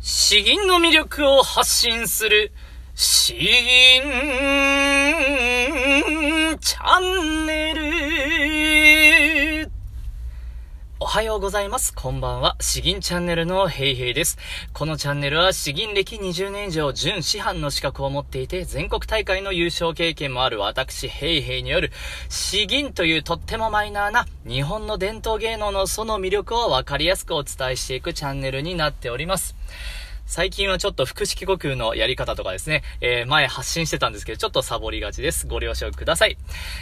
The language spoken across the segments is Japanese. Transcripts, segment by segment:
詩吟の魅力を発信する、詩吟チャンネル。おはようございます。こんばんは。詩吟チャンネルのヘイヘイです。このチャンネルは詩吟歴20年以上、準師範の資格を持っていて、全国大会の優勝経験もある私、ヘイヘイによる、詩吟というとってもマイナーな日本の伝統芸能のその魅力をわかりやすくお伝えしていくチャンネルになっております。最近はちょっと腹式呼吸のやり方とかですね、えー、前発信してたんですけど、ちょっとサボりがちです。ご了承ください。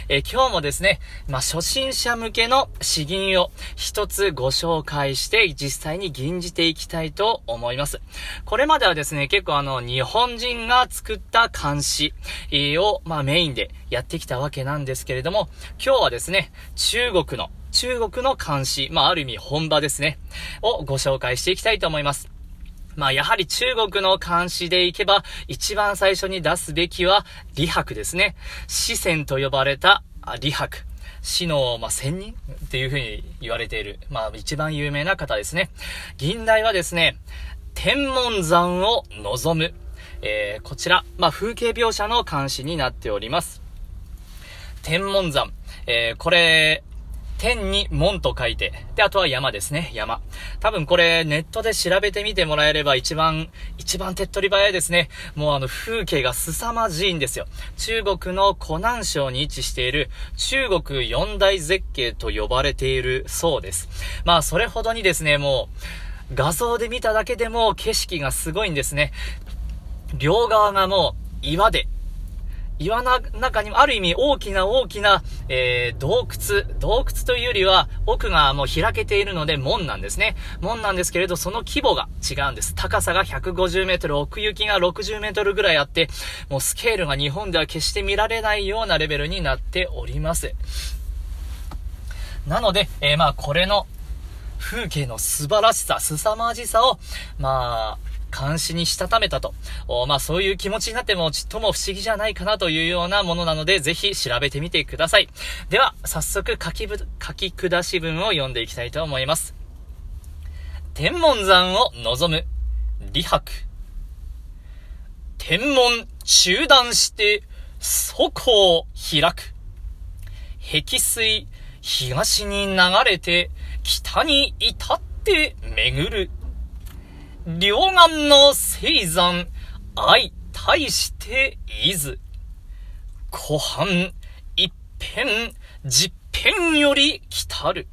えー、今日もですね、まあ、初心者向けの詩吟を一つご紹介して、実際に吟じていきたいと思います。これまではですね、結構あの、日本人が作った漢詩を、まあ、メインでやってきたわけなんですけれども、今日はですね、中国の中国の漢詩、まあ、ある意味本場ですね、をご紹介していきたいと思います。まあやはり中国の漢詩でいけば、一番最初に出すべきは、李白ですね。詩仙と呼ばれた李白。死の、まあ、仙人っていう風に言われている、まあ、一番有名な方ですね。銀代はですね、天文山を望む。えー、こちら、まあ、風景描写の漢詩になっております。天文山。えー、これ、天に門と書いて、で、あとは山ですね、山。多分これネットで調べてみてもらえれば一番、一番手っ取り早いですね。もうあの風景が凄まじいんですよ。中国の湖南省に位置している中国四大絶景と呼ばれているそうです。まあそれほどにですね、もう画像で見ただけでも景色がすごいんですね。両側がもう岩で岩の中にもある意味大きな大きな、えー、洞窟、洞窟というよりは奥がもう開けているので門なんですね。門なんですけれど、その規模が違うんです。高さが150メートル、奥行きが60メートルぐらいあって、もうスケールが日本では決して見られないようなレベルになっております。なので、えー、まあこれの風景の素晴らしさ、凄まじさを、まあ、監視にしたためたと。まあそういう気持ちになってもちっとも不思議じゃないかなというようなものなので、ぜひ調べてみてください。では、早速書きぶ、書き下し文を読んでいきたいと思います。天文山を望む、李白。天文中断して、そこを開く。碧水、東に流れて、北に至って巡る。両岸の聖山、愛対していず。湖畔、一辺、十辺より来たる。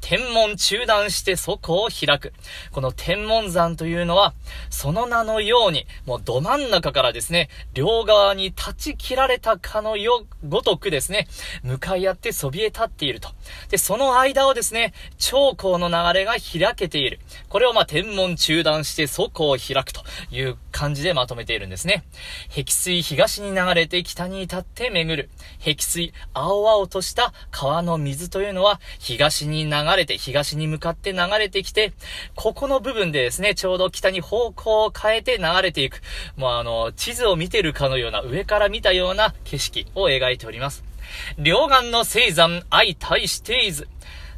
天文中断してそこを開く。この天文山というのは、その名のように、もうど真ん中からですね、両側に断ち切られたかのよ、ごとくですね、向かい合ってそびえ立っていると。で、その間をですね、長江の流れが開けている。これをまあ天文中断してそこを開くという感じでまとめているんですね。碧水東に流れて北に至って巡る。碧水、青々とした川の水というのは東に流れて、東に向かって流れてきて、ここの部分でですね、ちょうど北に方向を変えて流れていく。もうあの、地図を見てるかのような、上から見たような景色を描いております。両岸の聖山相対していず。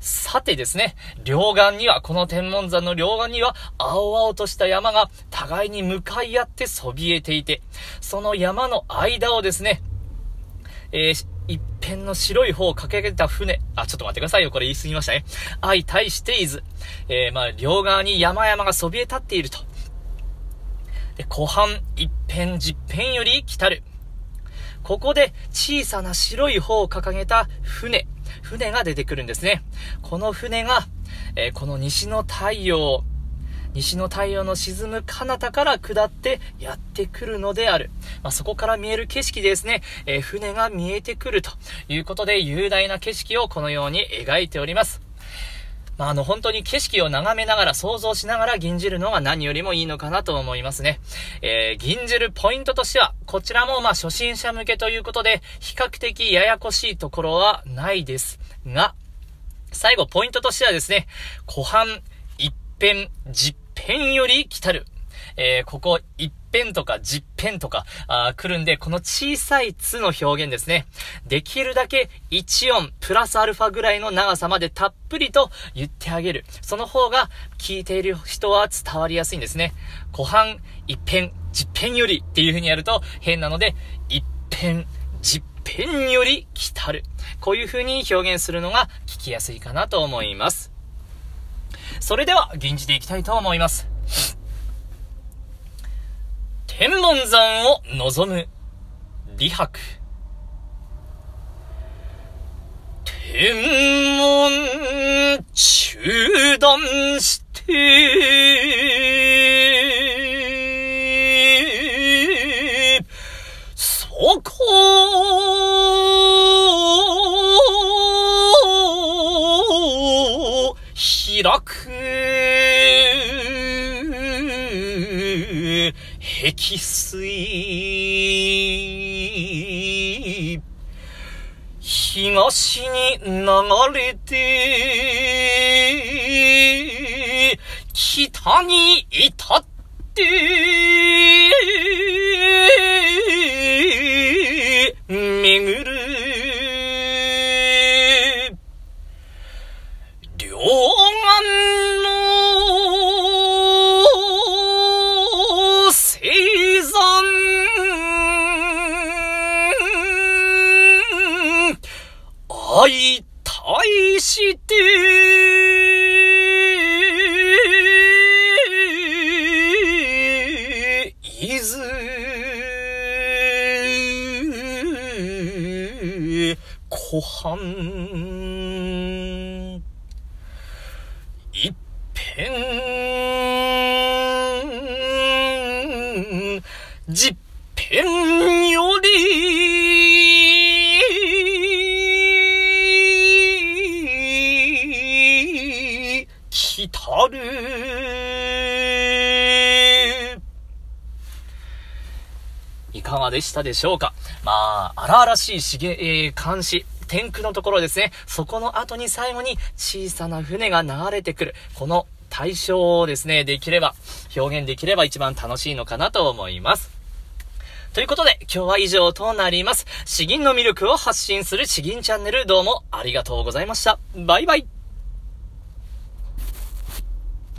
さてですね、両岸には、この天文山の両岸には、青々とした山が互いに向かい合ってそびえていて、その山の間をですね、えー、一辺の白い方を駆け上げた船。あ、ちょっと待ってくださいよ。これ言い過ぎましたね。相対していず。えー、まあ、両側に山々がそびえ立っていると。で、湖畔一辺十辺より来たる。ここで小さな白い方を掲げた船。船が出てくるんですね。この船が、えー、この西の太陽、西の太陽の沈む彼方から下ってやってくるのである。まあ、そこから見える景色ですね、えー、船が見えてくるということで雄大な景色をこのように描いております。まあ、あの、本当に景色を眺めながら、想像しながら吟じるのが何よりもいいのかなと思いますね。えー、吟じるポイントとしては、こちらもま、初心者向けということで、比較的ややこしいところはないですが、最後、ポイントとしてはですね、湖畔、一辺、十辺より来たる。えー、ここ一辺とか十辺とか、あ来るんで、この小さいつの表現ですね。できるだけ1音プラスアルファぐらいの長さまでたっぷりと言ってあげる。その方が聞いている人は伝わりやすいんですね。後半、一辺、十辺よりっていう風にやると変なので、一辺、十辺より来たる。こういう風に表現するのが聞きやすいかなと思います。それでは、吟じていきたいと思います。天文山を望む、李白。天文中断して、そこ開く碧水東に流れて北に至って相対して、いず、湖畔、一辺、十辺より、いかがでしたでしょうか？まあ、荒々しいしげ、えー、監視、天空のところですね。そこの後に最後に小さな船が流れてくる。この対象をですね、できれば、表現できれば一番楽しいのかなと思います。ということで、今日は以上となります。詩吟の魅力を発信する詩吟チャンネルどうもありがとうございました。バイバイ。